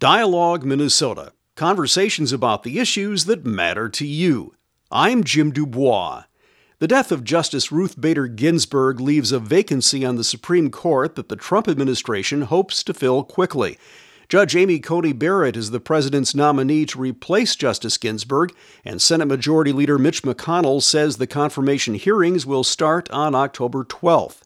Dialogue Minnesota Conversations about the issues that matter to you. I'm Jim Dubois. The death of Justice Ruth Bader Ginsburg leaves a vacancy on the Supreme Court that the Trump administration hopes to fill quickly. Judge Amy Coney Barrett is the president's nominee to replace Justice Ginsburg, and Senate Majority Leader Mitch McConnell says the confirmation hearings will start on October 12th.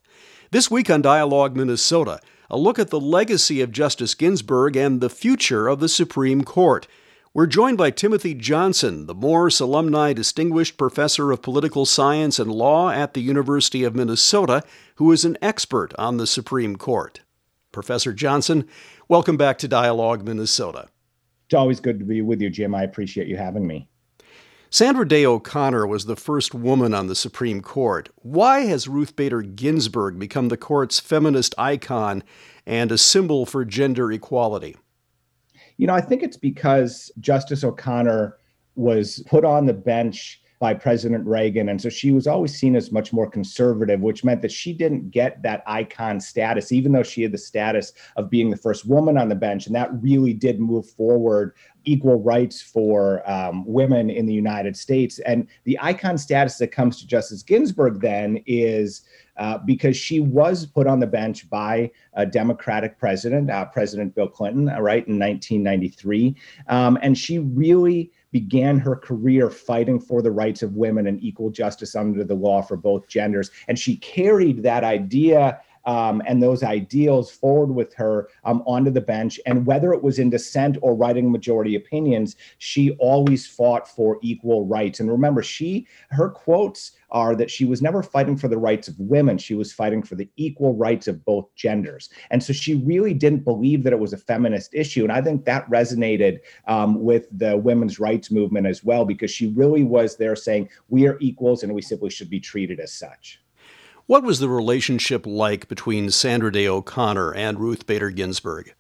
This week on Dialogue Minnesota, a look at the legacy of Justice Ginsburg and the future of the Supreme Court. We're joined by Timothy Johnson, the Morse Alumni Distinguished Professor of Political Science and Law at the University of Minnesota, who is an expert on the Supreme Court. Professor Johnson, welcome back to Dialogue Minnesota. It's always good to be with you, Jim. I appreciate you having me. Sandra Day O'Connor was the first woman on the Supreme Court. Why has Ruth Bader Ginsburg become the court's feminist icon and a symbol for gender equality? You know, I think it's because Justice O'Connor was put on the bench by President Reagan. And so she was always seen as much more conservative, which meant that she didn't get that icon status, even though she had the status of being the first woman on the bench. And that really did move forward equal rights for um, women in the United States. And the icon status that comes to Justice Ginsburg then is. Uh, because she was put on the bench by a Democratic president, uh, President Bill Clinton, uh, right, in 1993. Um, and she really began her career fighting for the rights of women and equal justice under the law for both genders. And she carried that idea um, and those ideals forward with her um, onto the bench. And whether it was in dissent or writing majority opinions, she always fought for equal rights. And remember, she her quotes are that she was never fighting for the rights of women; she was fighting for the equal rights of both genders. And so she really didn't believe that it was a feminist issue. And I think that resonated um, with the women's rights movement as well, because she really was there saying we are equals and we simply should be treated as such. What was the relationship like between Sandra Day O'Connor and Ruth Bader Ginsburg?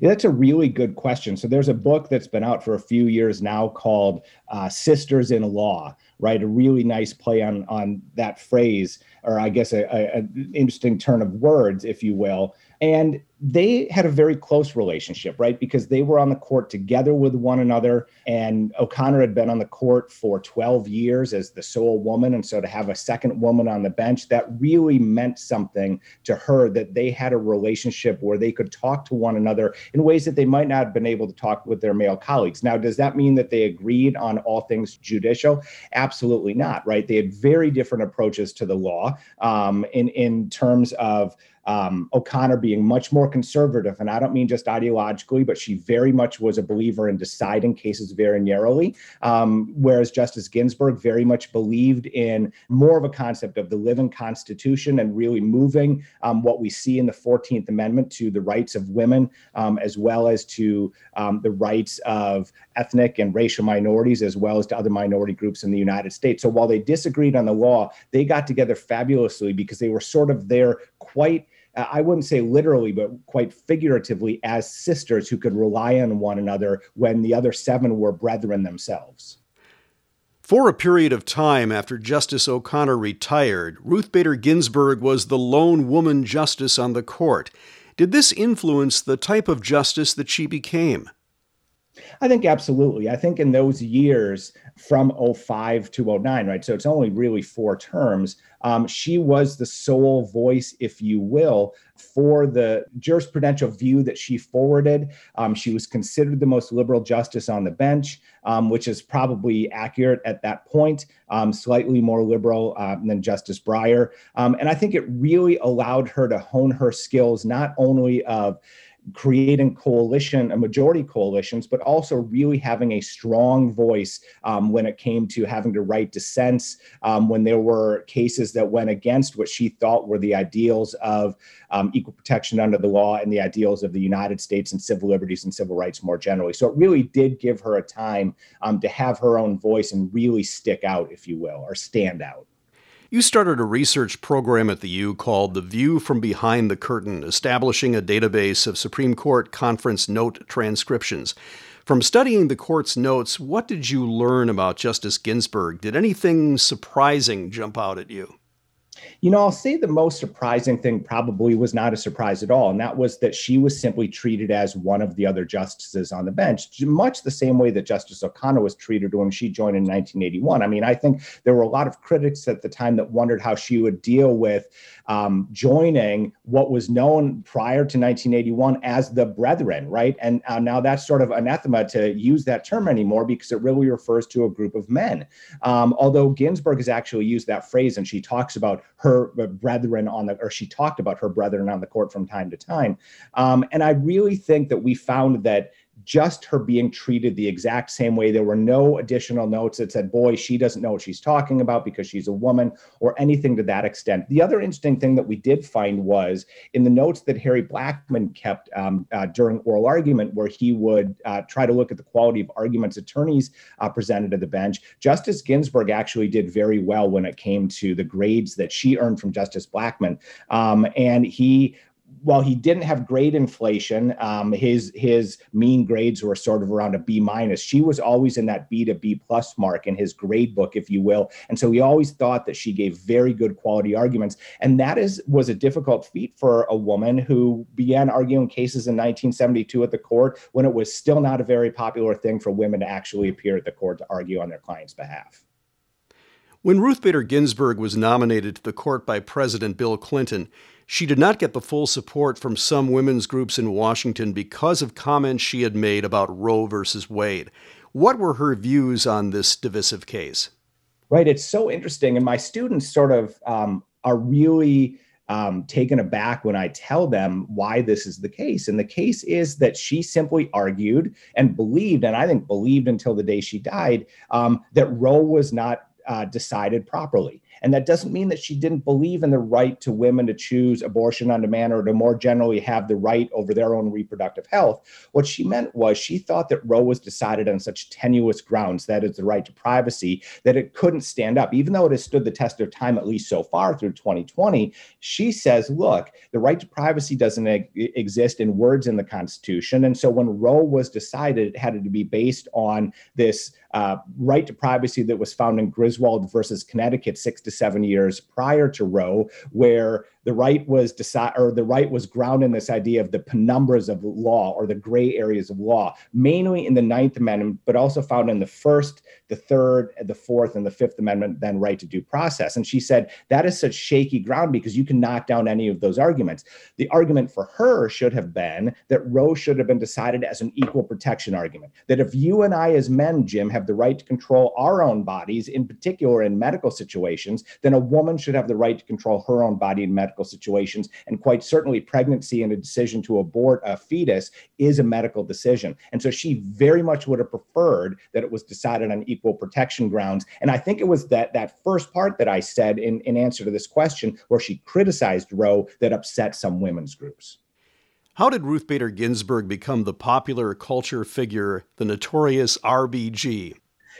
Yeah, that's a really good question. So there's a book that's been out for a few years now called uh, "Sisters in Law." Right, a really nice play on on that phrase, or I guess a, a, a interesting turn of words, if you will. And they had a very close relationship, right? Because they were on the court together with one another. And O'Connor had been on the court for 12 years as the sole woman. And so to have a second woman on the bench, that really meant something to her that they had a relationship where they could talk to one another in ways that they might not have been able to talk with their male colleagues. Now, does that mean that they agreed on all things judicial? Absolutely not, right? They had very different approaches to the law um, in, in terms of um, O'Connor being much more conservative, and I don't mean just ideologically, but she very much was a believer in deciding cases very narrowly, um, whereas Justice Ginsburg very much believed in more of a concept of the living Constitution and really moving um, what we see in the 14th Amendment to the rights of women, um, as well as to um, the rights of ethnic and racial minorities, as well as to other minority groups in the United States. So while they disagreed on the law, they got together fabulously because they were sort of there quite I wouldn't say literally, but quite figuratively, as sisters who could rely on one another when the other seven were brethren themselves. For a period of time after Justice O'Connor retired, Ruth Bader Ginsburg was the lone woman justice on the court. Did this influence the type of justice that she became? I think absolutely. I think in those years from 05 to 09, right? So it's only really four terms. Um, she was the sole voice, if you will, for the jurisprudential view that she forwarded. Um, she was considered the most liberal justice on the bench, um, which is probably accurate at that point, um, slightly more liberal uh, than Justice Breyer. Um, and I think it really allowed her to hone her skills, not only of creating coalition, a majority coalitions, but also really having a strong voice um, when it came to having to write dissents, um, when there were cases that went against what she thought were the ideals of um, equal protection under the law and the ideals of the United States and civil liberties and civil rights more generally. So it really did give her a time um, to have her own voice and really stick out, if you will, or stand out. You started a research program at the U called The View from Behind the Curtain, establishing a database of Supreme Court conference note transcriptions. From studying the court's notes, what did you learn about Justice Ginsburg? Did anything surprising jump out at you? You know, I'll say the most surprising thing probably was not a surprise at all. And that was that she was simply treated as one of the other justices on the bench, much the same way that Justice O'Connor was treated when she joined in 1981. I mean, I think there were a lot of critics at the time that wondered how she would deal with um, joining what was known prior to 1981 as the Brethren, right? And uh, now that's sort of anathema to use that term anymore because it really refers to a group of men. Um, although Ginsburg has actually used that phrase and she talks about her brethren on the, or she talked about her brethren on the court from time to time. Um, and I really think that we found that just her being treated the exact same way. There were no additional notes that said, boy, she doesn't know what she's talking about because she's a woman or anything to that extent. The other interesting thing that we did find was in the notes that Harry Blackmun kept um, uh, during oral argument, where he would uh, try to look at the quality of arguments attorneys uh, presented to the bench. Justice Ginsburg actually did very well when it came to the grades that she earned from Justice Blackmun. Um, and he while he didn't have grade inflation, um, his his mean grades were sort of around a B minus. She was always in that B to B plus mark in his grade book, if you will. And so he always thought that she gave very good quality arguments. And that is was a difficult feat for a woman who began arguing cases in 1972 at the court when it was still not a very popular thing for women to actually appear at the court to argue on their client's behalf. When Ruth Bader Ginsburg was nominated to the court by President Bill Clinton, she did not get the full support from some women's groups in Washington because of comments she had made about Roe versus Wade. What were her views on this divisive case? Right. It's so interesting. And my students sort of um, are really um, taken aback when I tell them why this is the case. And the case is that she simply argued and believed, and I think believed until the day she died, um, that Roe was not uh, decided properly. And that doesn't mean that she didn't believe in the right to women to choose abortion on demand or to more generally have the right over their own reproductive health. What she meant was she thought that Roe was decided on such tenuous grounds, that is the right to privacy, that it couldn't stand up. Even though it has stood the test of time, at least so far through 2020, she says, look, the right to privacy doesn't exist in words in the Constitution. And so when Roe was decided, it had to be based on this uh, right to privacy that was found in Griswold versus Connecticut six to seven years prior to Roe, where the right was decide or the right was grounded in this idea of the penumbras of law or the gray areas of law, mainly in the Ninth Amendment, but also found in the First, the Third, the Fourth, and the Fifth Amendment, then right to due process. And she said that is such shaky ground because you can knock down any of those arguments. The argument for her should have been that Roe should have been decided as an equal protection argument. That if you and I, as men, Jim, have the right to control our own bodies, in particular in medical situations, then a woman should have the right to control her own body in medical medical situations. And quite certainly, pregnancy and a decision to abort a fetus is a medical decision. And so she very much would have preferred that it was decided on equal protection grounds. And I think it was that that first part that I said in, in answer to this question, where she criticized Roe, that upset some women's groups. How did Ruth Bader Ginsburg become the popular culture figure, the notorious RBG?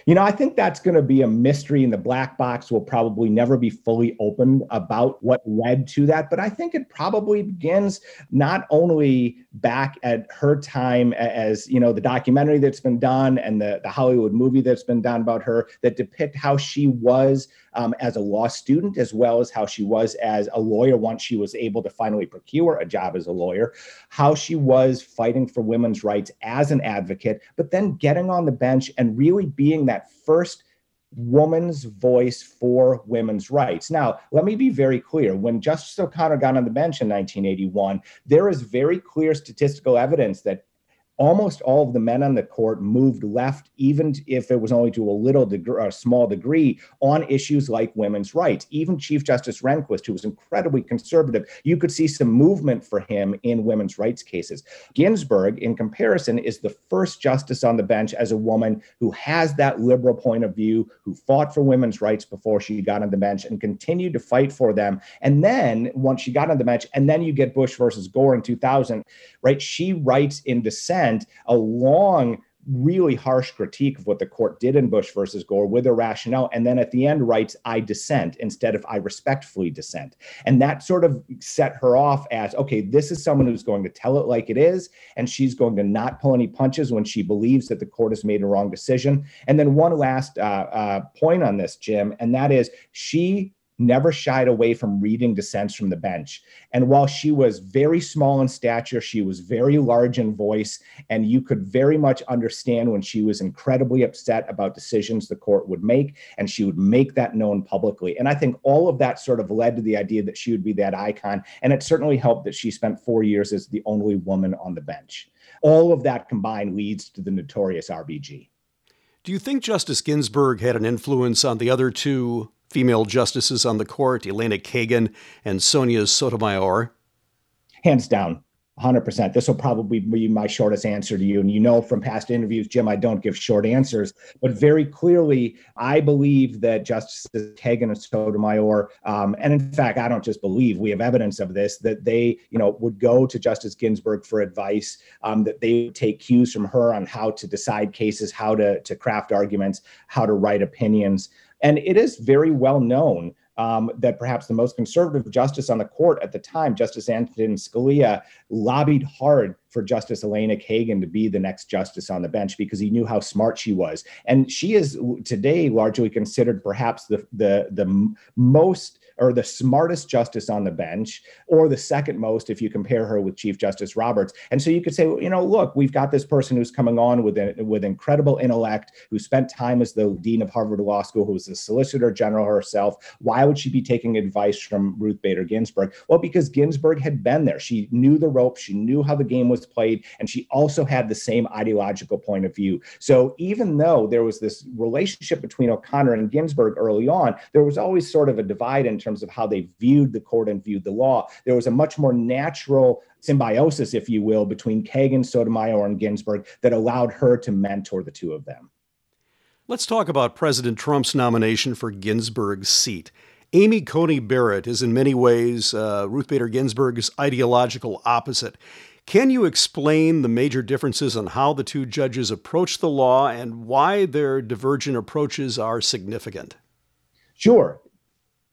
You know, I think that's going to be a mystery, and the black box will probably never be fully opened about what led to that. But I think it probably begins not only back at her time as, you know, the documentary that's been done and the, the Hollywood movie that's been done about her that depict how she was um, as a law student, as well as how she was as a lawyer once she was able to finally procure a job as a lawyer, how she was fighting for women's rights as an advocate, but then getting on the bench and really being that first woman's voice for women's rights. Now, let me be very clear. When Justice O'Connor got on the bench in 1981, there is very clear statistical evidence that almost all of the men on the court moved left, even if it was only to a little degree, a small degree, on issues like women's rights. Even Chief Justice Rehnquist, who was incredibly conservative, you could see some movement for him in women's rights cases. Ginsburg, in comparison, is the first justice on the bench as a woman who has that liberal point of view, who fought for women's rights before she got on the bench and continued to fight for them. And then once she got on the bench, and then you get Bush versus Gore in 2000, right? She writes in dissent a long really harsh critique of what the court did in Bush versus Gore with a rationale. And then at the end writes, I dissent instead of I respectfully dissent. And that sort of set her off as, okay, this is someone who's going to tell it like it is. And she's going to not pull any punches when she believes that the court has made a wrong decision. And then one last uh, uh, point on this, Jim, and that is she never shied away from reading dissents from the bench. And while she was very small in stature, she was very large in voice, and you could very much understand when she was incredibly upset about decisions the court would make, and she would make that known publicly. And I think all of that sort of led to the idea that she would be that icon. And it certainly helped that she spent four years as the only woman on the bench. All of that combined leads to the notorious RBG. Do you think Justice Ginsburg had an influence on the other two female justices on the court, Elena Kagan and Sonia Sotomayor? Hands down. 100%. This will probably be my shortest answer to you. And you know from past interviews, Jim, I don't give short answers. But very clearly, I believe that Justices Kagan and Sotomayor, um, and in fact, I don't just believe, we have evidence of this, that they, you know, would go to Justice Ginsburg for advice, um, that they would take cues from her on how to decide cases, how to, to craft arguments, how to write opinions. And it is very well known um, that perhaps the most conservative justice on the court at the time, Justice Antonin Scalia, lobbied hard for Justice Elena Kagan to be the next justice on the bench because he knew how smart she was. And she is today largely considered perhaps the the the most or the smartest justice on the bench, or the second most if you compare her with Chief Justice Roberts. And so you could say, you know, look, we've got this person who's coming on with a, with incredible intellect, who spent time as the dean of Harvard Law School, who was the Solicitor General herself. Why would she be taking advice from Ruth Bader Ginsburg? Well, because Ginsburg had been there. She knew the ropes, she knew how the game was played, and she also had the same ideological point of view. So even though there was this relationship between O'Connor and Ginsburg early on, there was always sort of a divide in terms of how they viewed the court and viewed the law. There was a much more natural symbiosis, if you will, between Kagan, Sotomayor, and Ginsburg that allowed her to mentor the two of them. Let's talk about President Trump's nomination for Ginsburg's seat. Amy Coney Barrett is in many ways uh, Ruth Bader Ginsburg's ideological opposite. Can you explain the major differences on how the two judges approach the law and why their divergent approaches are significant? Sure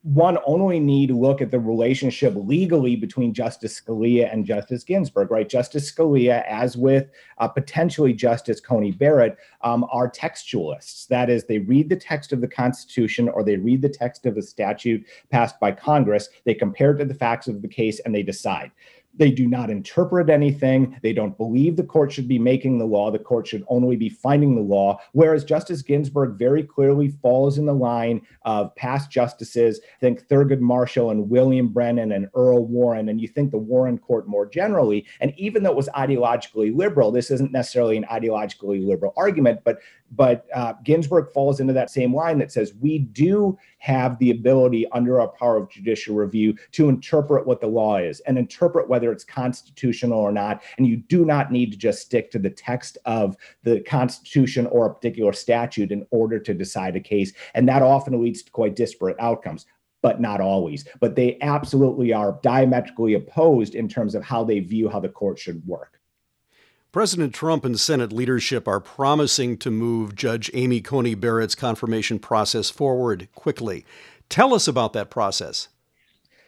one only need to look at the relationship legally between Justice Scalia and Justice Ginsburg, right? Justice Scalia, as with uh, potentially Justice Coney Barrett, um, are textualists. That is, they read the text of the Constitution or they read the text of a statute passed by Congress, they compare it to the facts of the case, and they decide. They do not interpret anything. They don't believe the court should be making the law. The court should only be finding the law. Whereas Justice Ginsburg very clearly falls in the line of past justices. Think Thurgood Marshall and William Brennan and Earl Warren, and you think the Warren Court more generally. And even though it was ideologically liberal, this isn't necessarily an ideologically liberal argument, but but uh, Ginsburg falls into that same line that says we do have the ability under our power of judicial review to interpret what the law is and interpret whether it's constitutional or not. And you do not need to just stick to the text of the Constitution or a particular statute in order to decide a case. And that often leads to quite disparate outcomes but not always. But they absolutely are diametrically opposed in terms of how they view how the court should work. President Trump and Senate leadership are promising to move Judge Amy Coney Barrett's confirmation process forward quickly. Tell us about that process.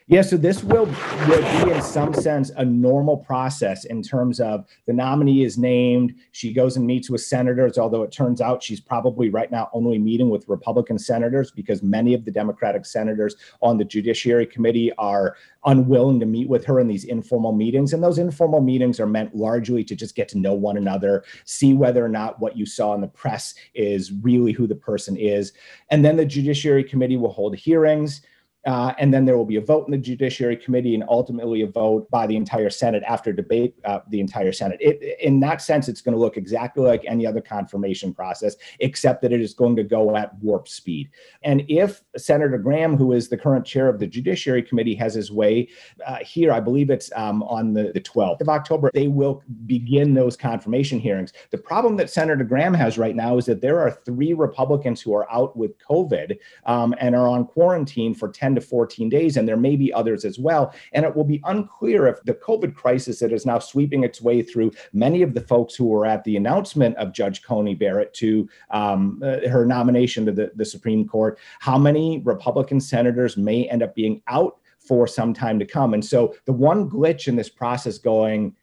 Yeah, so this will, will be in some sense a normal process in terms of the nominee is named, she goes and meets with senators, although it turns out she's probably right now only meeting with Republican senators because many of the Democratic senators on the Judiciary Committee are unwilling to meet with her in these informal meetings. And those informal meetings are meant largely to just get to know one another, see whether or not what you saw in the press is really who the person is. And then the Judiciary Committee will hold hearings uh, and then there will be a vote in the Judiciary Committee and ultimately a vote by the entire Senate after debate uh, the entire Senate. It, in that sense, it's going to look exactly like any other confirmation process, except that it is going to go at warp speed. And if Senator Graham, who is the current chair of the Judiciary Committee, has his way uh, here, I believe it's um, on the, the 12th of October, they will begin those confirmation hearings. The problem that Senator Graham has right now is that there are three Republicans who are out with COVID um, and are on quarantine for 10 to 14 days, and there may be others as well. And it will be unclear if the COVID crisis that is now sweeping its way through many of the folks who were at the announcement of Judge Coney Barrett to um, uh, her nomination to the, the Supreme Court, how many Republican senators may end up being out for some time to come. And so the one glitch in this process going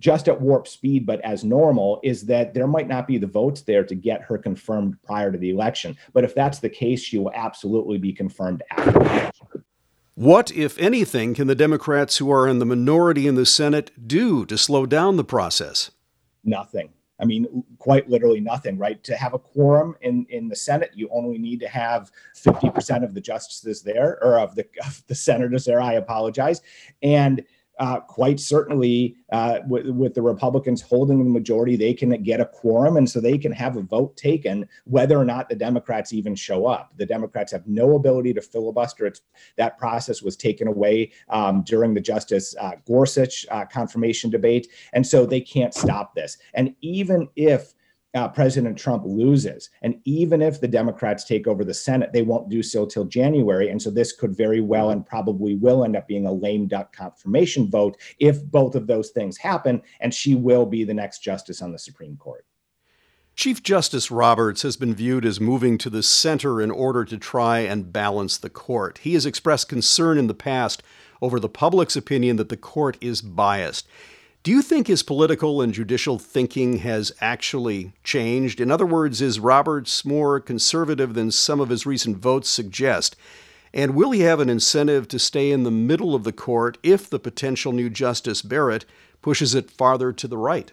just at warp speed, but as normal, is that there might not be the votes there to get her confirmed prior to the election. But if that's the case, she will absolutely be confirmed after the election. What, if anything, can the Democrats who are in the minority in the Senate do to slow down the process? Nothing. I mean, quite literally nothing, right? To have a quorum in, in the Senate, you only need to have 50% of the justices there, or of the, of the senators there, I apologize. And uh, quite certainly uh, with, with, the Republicans holding the majority, they can get a quorum, and so they can have a vote taken whether or not the Democrats even show up. The Democrats have no ability to filibuster. It's, that process was taken away um, during the Justice uh, Gorsuch uh, confirmation debate, and so they can't stop this. And even if uh, President Trump loses. And even if the Democrats take over the Senate, they won't do so till January. And so this could very well and probably will end up being a lame duck confirmation vote if both of those things happen. And she will be the next justice on the Supreme Court. Chief Justice Roberts has been viewed as moving to the center in order to try and balance the court. He has expressed concern in the past over the public's opinion that the court is biased. Do you think his political and judicial thinking has actually changed? In other words, is Roberts more conservative than some of his recent votes suggest? And will he have an incentive to stay in the middle of the court if the potential new Justice Barrett pushes it farther to the right?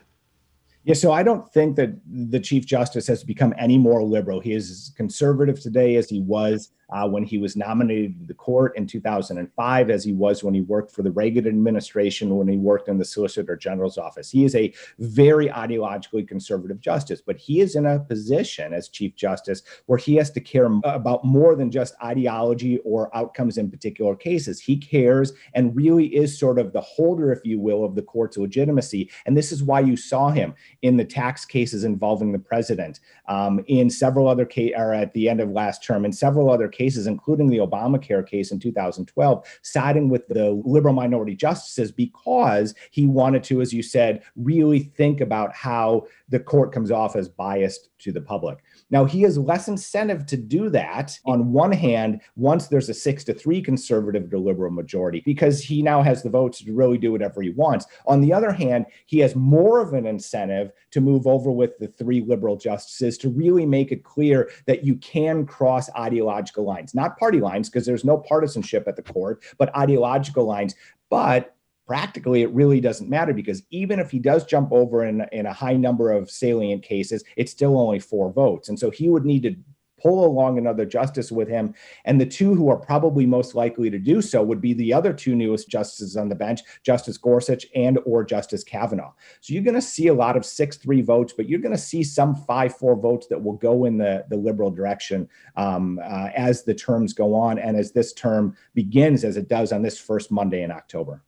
Yeah, so I don't think that the Chief Justice has become any more liberal. He is as conservative today as he was uh, when he was nominated to the court in 2005, as he was when he worked for the Reagan administration, when he worked in the Solicitor General's office. He is a very ideologically conservative justice, but he is in a position as Chief Justice where he has to care about more than just ideology or outcomes in particular cases. He cares and really is sort of the holder, if you will, of the court's legitimacy. And this is why you saw him in the tax cases involving the president, um, in several other cases, or at the end of last term, in several other cases, including the Obamacare case in 2012, siding with the liberal minority justices because he wanted to, as you said, really think about how the court comes off as biased to the public. Now, he has less incentive to do that on one hand, once there's a six to three conservative to liberal majority, because he now has the votes to really do whatever he wants. On the other hand, he has more of an incentive to move over with the three liberal justices to really make it clear that you can cross ideological lines, not party lines, because there's no partisanship at the court, but ideological lines. But practically it really doesn't matter because even if he does jump over in, in a high number of salient cases, it's still only four votes. And so he would need to pull along another justice with him. And the two who are probably most likely to do so would be the other two newest justices on the bench, Justice Gorsuch and or Justice Kavanaugh. So you're going to see a lot of 6-3 votes, but you're going to see some 5-4 votes that will go in the, the liberal direction um, uh, as the terms go on and as this term begins, as it does on this first Monday in October.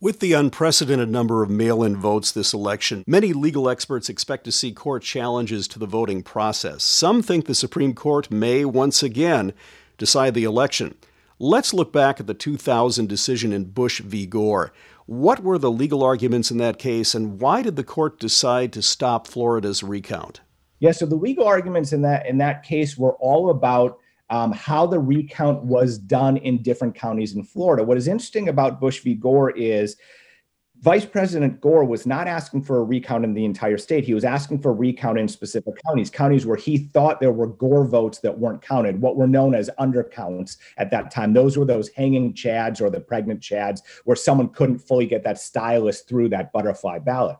With the unprecedented number of mail in votes this election, many legal experts expect to see court challenges to the voting process. Some think the Supreme Court may once again decide the election. Let's look back at the 2000 decision in Bush v. Gore. What were the legal arguments in that case, and why did the court decide to stop Florida's recount? Yeah, so the legal arguments in that in that case were all about um, how the recount was done in different counties in Florida. What is interesting about Bush v. Gore is Vice President Gore was not asking for a recount in the entire state. He was asking for a recount in specific counties, counties where he thought there were Gore votes that weren't counted, what were known as undercounts at that time. Those were those hanging chads or the pregnant chads where someone couldn't fully get that stylus through that butterfly ballot.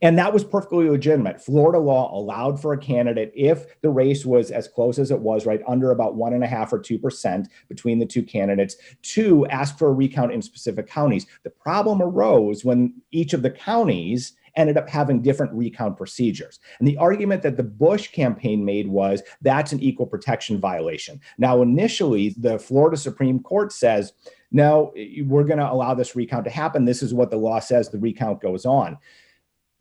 And that was perfectly legitimate. Florida law allowed for a candidate if the race was as close as it was, right under about one and a half or two percent between the two candidates, to ask for a recount in specific counties. The problem arose when each of the counties ended up having different recount procedures. And the argument that the Bush campaign made was that's an equal protection violation. Now, initially, the Florida Supreme Court says, no, we're going to allow this recount to happen. This is what the law says. The recount goes on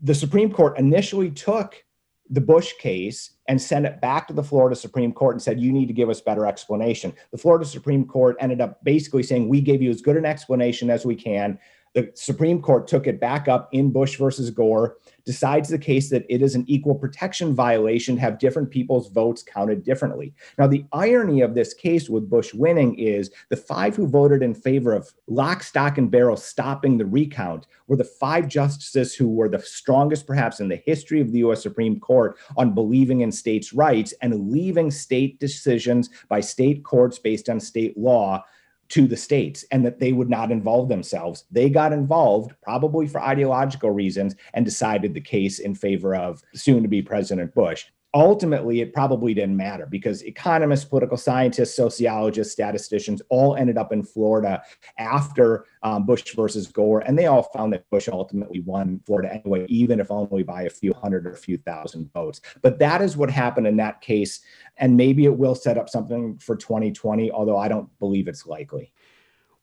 the Supreme Court initially took the Bush case and sent it back to the Florida Supreme Court and said, you need to give us better explanation. The Florida Supreme Court ended up basically saying, we gave you as good an explanation as we can. The Supreme Court took it back up in Bush versus Gore, decides the case that it is an equal protection violation to have different people's votes counted differently. Now, the irony of this case with Bush winning is the five who voted in favor of lock, stock, and barrel stopping the recount were the five justices who were the strongest, perhaps, in the history of the US Supreme Court on believing in states' rights and leaving state decisions by state courts based on state law to the states and that they would not involve themselves. They got involved, probably for ideological reasons, and decided the case in favor of soon to be President Bush ultimately it probably didn't matter because economists political scientists sociologists statisticians all ended up in florida after um, bush versus gore and they all found that bush ultimately won florida anyway even if only by a few hundred or a few thousand votes. But that is what happened in that case and maybe it will set up something for 2020 although i don't believe it's likely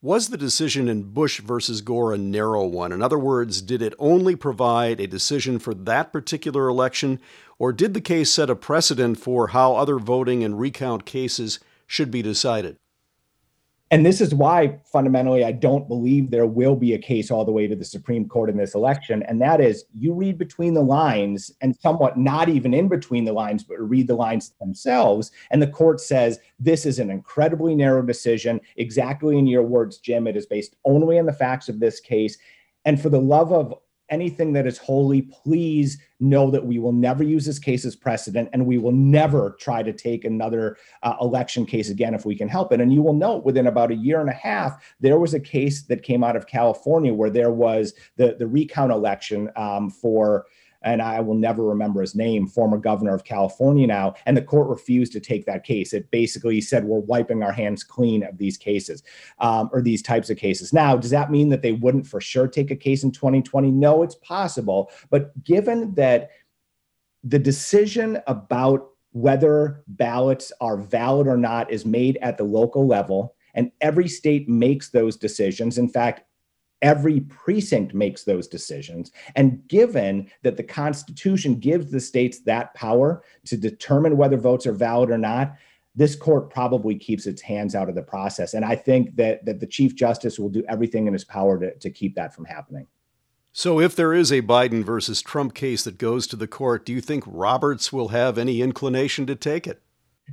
was the decision in Bush versus Gore a narrow one? In other words, did it only provide a decision for that particular election, or did the case set a precedent for how other voting and recount cases should be decided? And this is why fundamentally I don't believe there will be a case all the way to the Supreme Court in this election. And that is you read between the lines and somewhat not even in between the lines, but read the lines themselves. And the court says this is an incredibly narrow decision. Exactly in your words, Jim, it is based only on the facts of this case. And for the love of anything that is holy, please know that we will never use this case as precedent and we will never try to take another uh, election case again if we can help it. And you will note within about a year and a half, there was a case that came out of California where there was the, the recount election um, for and I will never remember his name, former governor of California now. And the court refused to take that case. It basically said, we're wiping our hands clean of these cases um, or these types of cases. Now, does that mean that they wouldn't for sure take a case in 2020? No, it's possible. But given that the decision about whether ballots are valid or not is made at the local level, and every state makes those decisions. In fact, Every precinct makes those decisions. And given that the Constitution gives the states that power to determine whether votes are valid or not, this court probably keeps its hands out of the process. And I think that, that the Chief Justice will do everything in his power to, to keep that from happening. So, if there is a Biden versus Trump case that goes to the court, do you think Roberts will have any inclination to take it?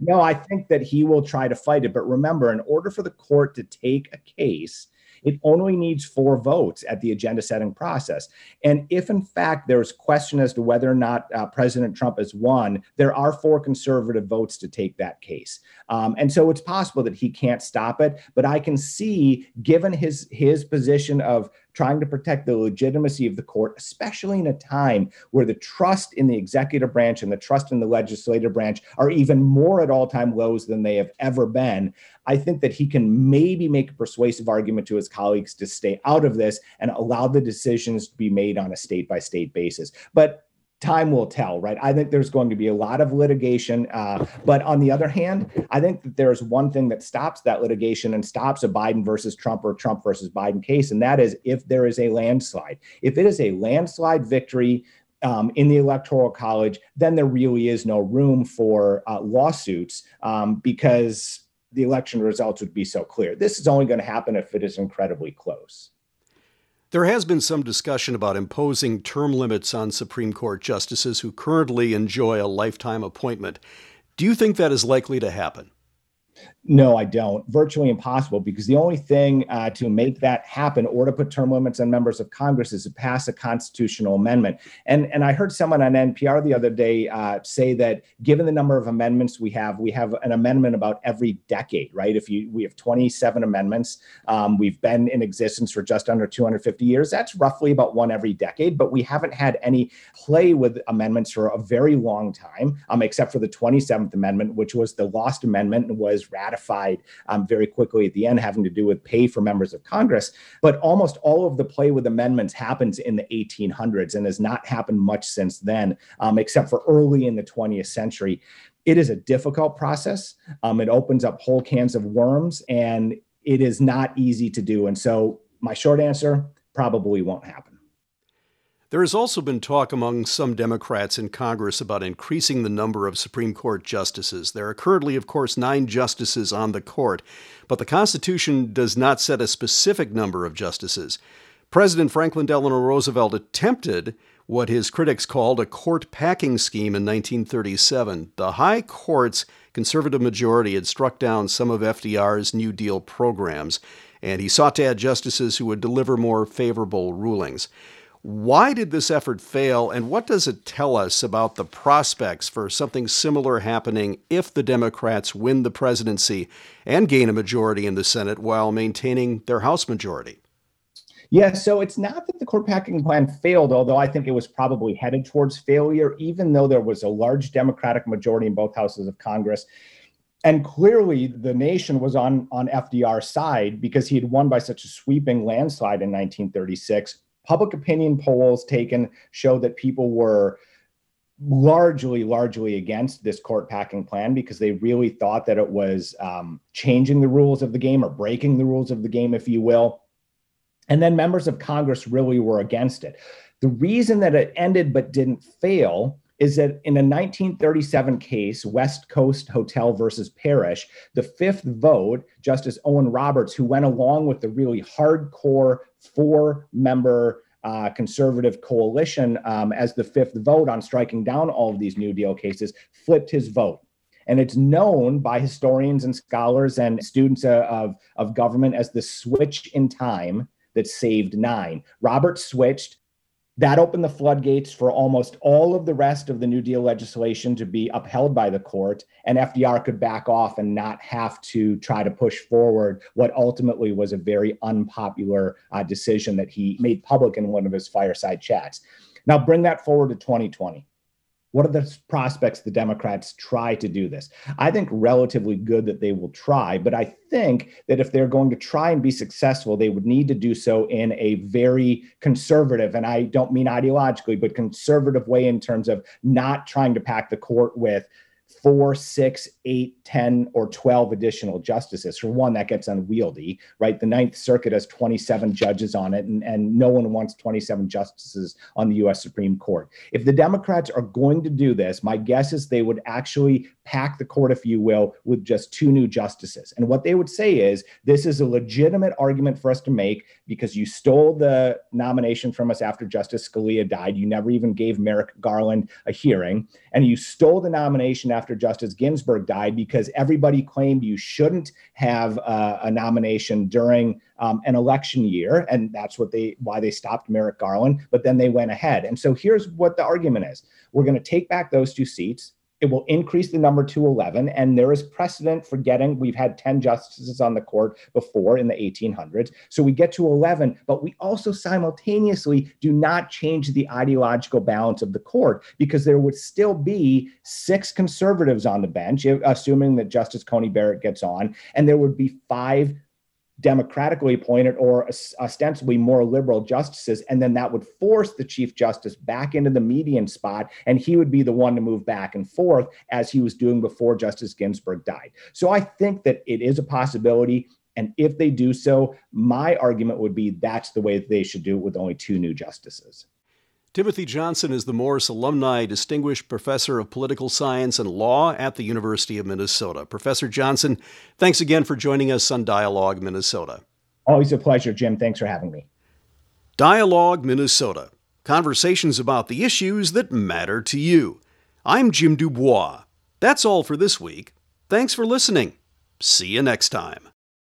No, I think that he will try to fight it. But remember, in order for the court to take a case, it only needs four votes at the agenda setting process. And if, in fact, there's question as to whether or not uh, President Trump has won, there are four conservative votes to take that case. Um, and so it's possible that he can't stop it. But I can see, given his his position of trying to protect the legitimacy of the court, especially in a time where the trust in the executive branch and the trust in the legislative branch are even more at all time lows than they have ever been. I think that he can maybe make a persuasive argument to his colleagues to stay out of this and allow the decisions to be made on a state by state basis. But time will tell, right? I think there's going to be a lot of litigation. Uh, but on the other hand, I think that there's one thing that stops that litigation and stops a Biden versus Trump or Trump versus Biden case, and that is if there is a landslide. If it is a landslide victory, um, in the electoral college, then there really is no room for uh, lawsuits um, because the election results would be so clear. This is only going to happen if it is incredibly close. There has been some discussion about imposing term limits on Supreme Court justices who currently enjoy a lifetime appointment. Do you think that is likely to happen? No, I don't. Virtually impossible because the only thing uh, to make that happen or to put term limits on members of Congress is to pass a constitutional amendment. And and I heard someone on NPR the other day uh, say that given the number of amendments we have, we have an amendment about every decade, right? If you we have 27 amendments, um, we've been in existence for just under 250 years. That's roughly about one every decade. But we haven't had any play with amendments for a very long time, um, except for the 27th Amendment, which was the lost amendment and was ratified um, very quickly at the end, having to do with pay for members of Congress. But almost all of the play with amendments happens in the 1800s and has not happened much since then, um, except for early in the 20th century. It is a difficult process. Um, it opens up whole cans of worms, and it is not easy to do. And so, my short answer probably won't happen. There has also been talk among some Democrats in Congress about increasing the number of Supreme Court justices. There are currently, of course, nine justices on the court, but the Constitution does not set a specific number of justices. President Franklin Delano Roosevelt attempted what his critics called a court packing scheme in 1937. The High Court's conservative majority had struck down some of FDR's New Deal programs, and he sought to add justices who would deliver more favorable rulings. Why did this effort fail, and what does it tell us about the prospects for something similar happening if the Democrats win the presidency and gain a majority in the Senate while maintaining their House majority? Yeah, so it's not that the court packing plan failed, although I think it was probably headed towards failure, even though there was a large Democratic majority in both houses of Congress. And clearly, the nation was on, on FDR's side because he had won by such a sweeping landslide in 1936 public opinion polls taken show that people were largely largely against this court packing plan because they really thought that it was um, changing the rules of the game or breaking the rules of the game if you will. And then members of congress really were against it. The reason that it ended but didn't fail is that in a 1937 case, West Coast Hotel versus Parrish, the fifth vote, Justice Owen Roberts, who went along with the really hardcore four member uh, conservative coalition um, as the fifth vote on striking down all of these New Deal cases, flipped his vote. And it's known by historians and scholars and students uh, of, of government as the switch in time that saved nine. Roberts switched that opened the floodgates for almost all of the rest of the New Deal legislation to be upheld by the court, and FDR could back off and not have to try to push forward what ultimately was a very unpopular uh, decision that he made public in one of his fireside chats. Now, bring that forward to 2020. What are the prospects the Democrats try to do this? I think relatively good that they will try, but I think that if they're going to try and be successful, they would need to do so in a very conservative, and I don't mean ideologically, but conservative way in terms of not trying to pack the court with four, six, eight, 10, or 12 additional justices. For one, that gets unwieldy, right? The Ninth Circuit has 27 judges on it, and, and no one wants 27 justices on the US Supreme Court. If the Democrats are going to do this, my guess is they would actually pack the court, if you will, with just two new justices. And what they would say is this is a legitimate argument for us to make because you stole the nomination from us after Justice Scalia died. You never even gave Merrick Garland a hearing. And you stole the nomination after Justice Ginsburg died because everybody claimed you shouldn't have uh, a nomination during um, an election year, and that's what they why they stopped Merrick Garland. But then they went ahead, and so here's what the argument is: we're going to take back those two seats. It will increase the number to 11. And there is precedent for getting, we've had 10 justices on the court before in the 1800s. So we get to 11, but we also simultaneously do not change the ideological balance of the court because there would still be six conservatives on the bench, assuming that Justice Coney Barrett gets on, and there would be five democratically appointed or ostensibly more liberal justices. And then that would force the Chief Justice back into the median spot, and he would be the one to move back and forth as he was doing before Justice Ginsburg died. So I think that it is a possibility. And if they do so, my argument would be that's the way they should do it with only two new justices. Timothy Johnson is the Morse Alumni Distinguished Professor of Political Science and Law at the University of Minnesota. Professor Johnson, thanks again for joining us on Dialogue Minnesota. Always a pleasure, Jim. Thanks for having me. Dialogue Minnesota conversations about the issues that matter to you. I'm Jim Dubois. That's all for this week. Thanks for listening. See you next time.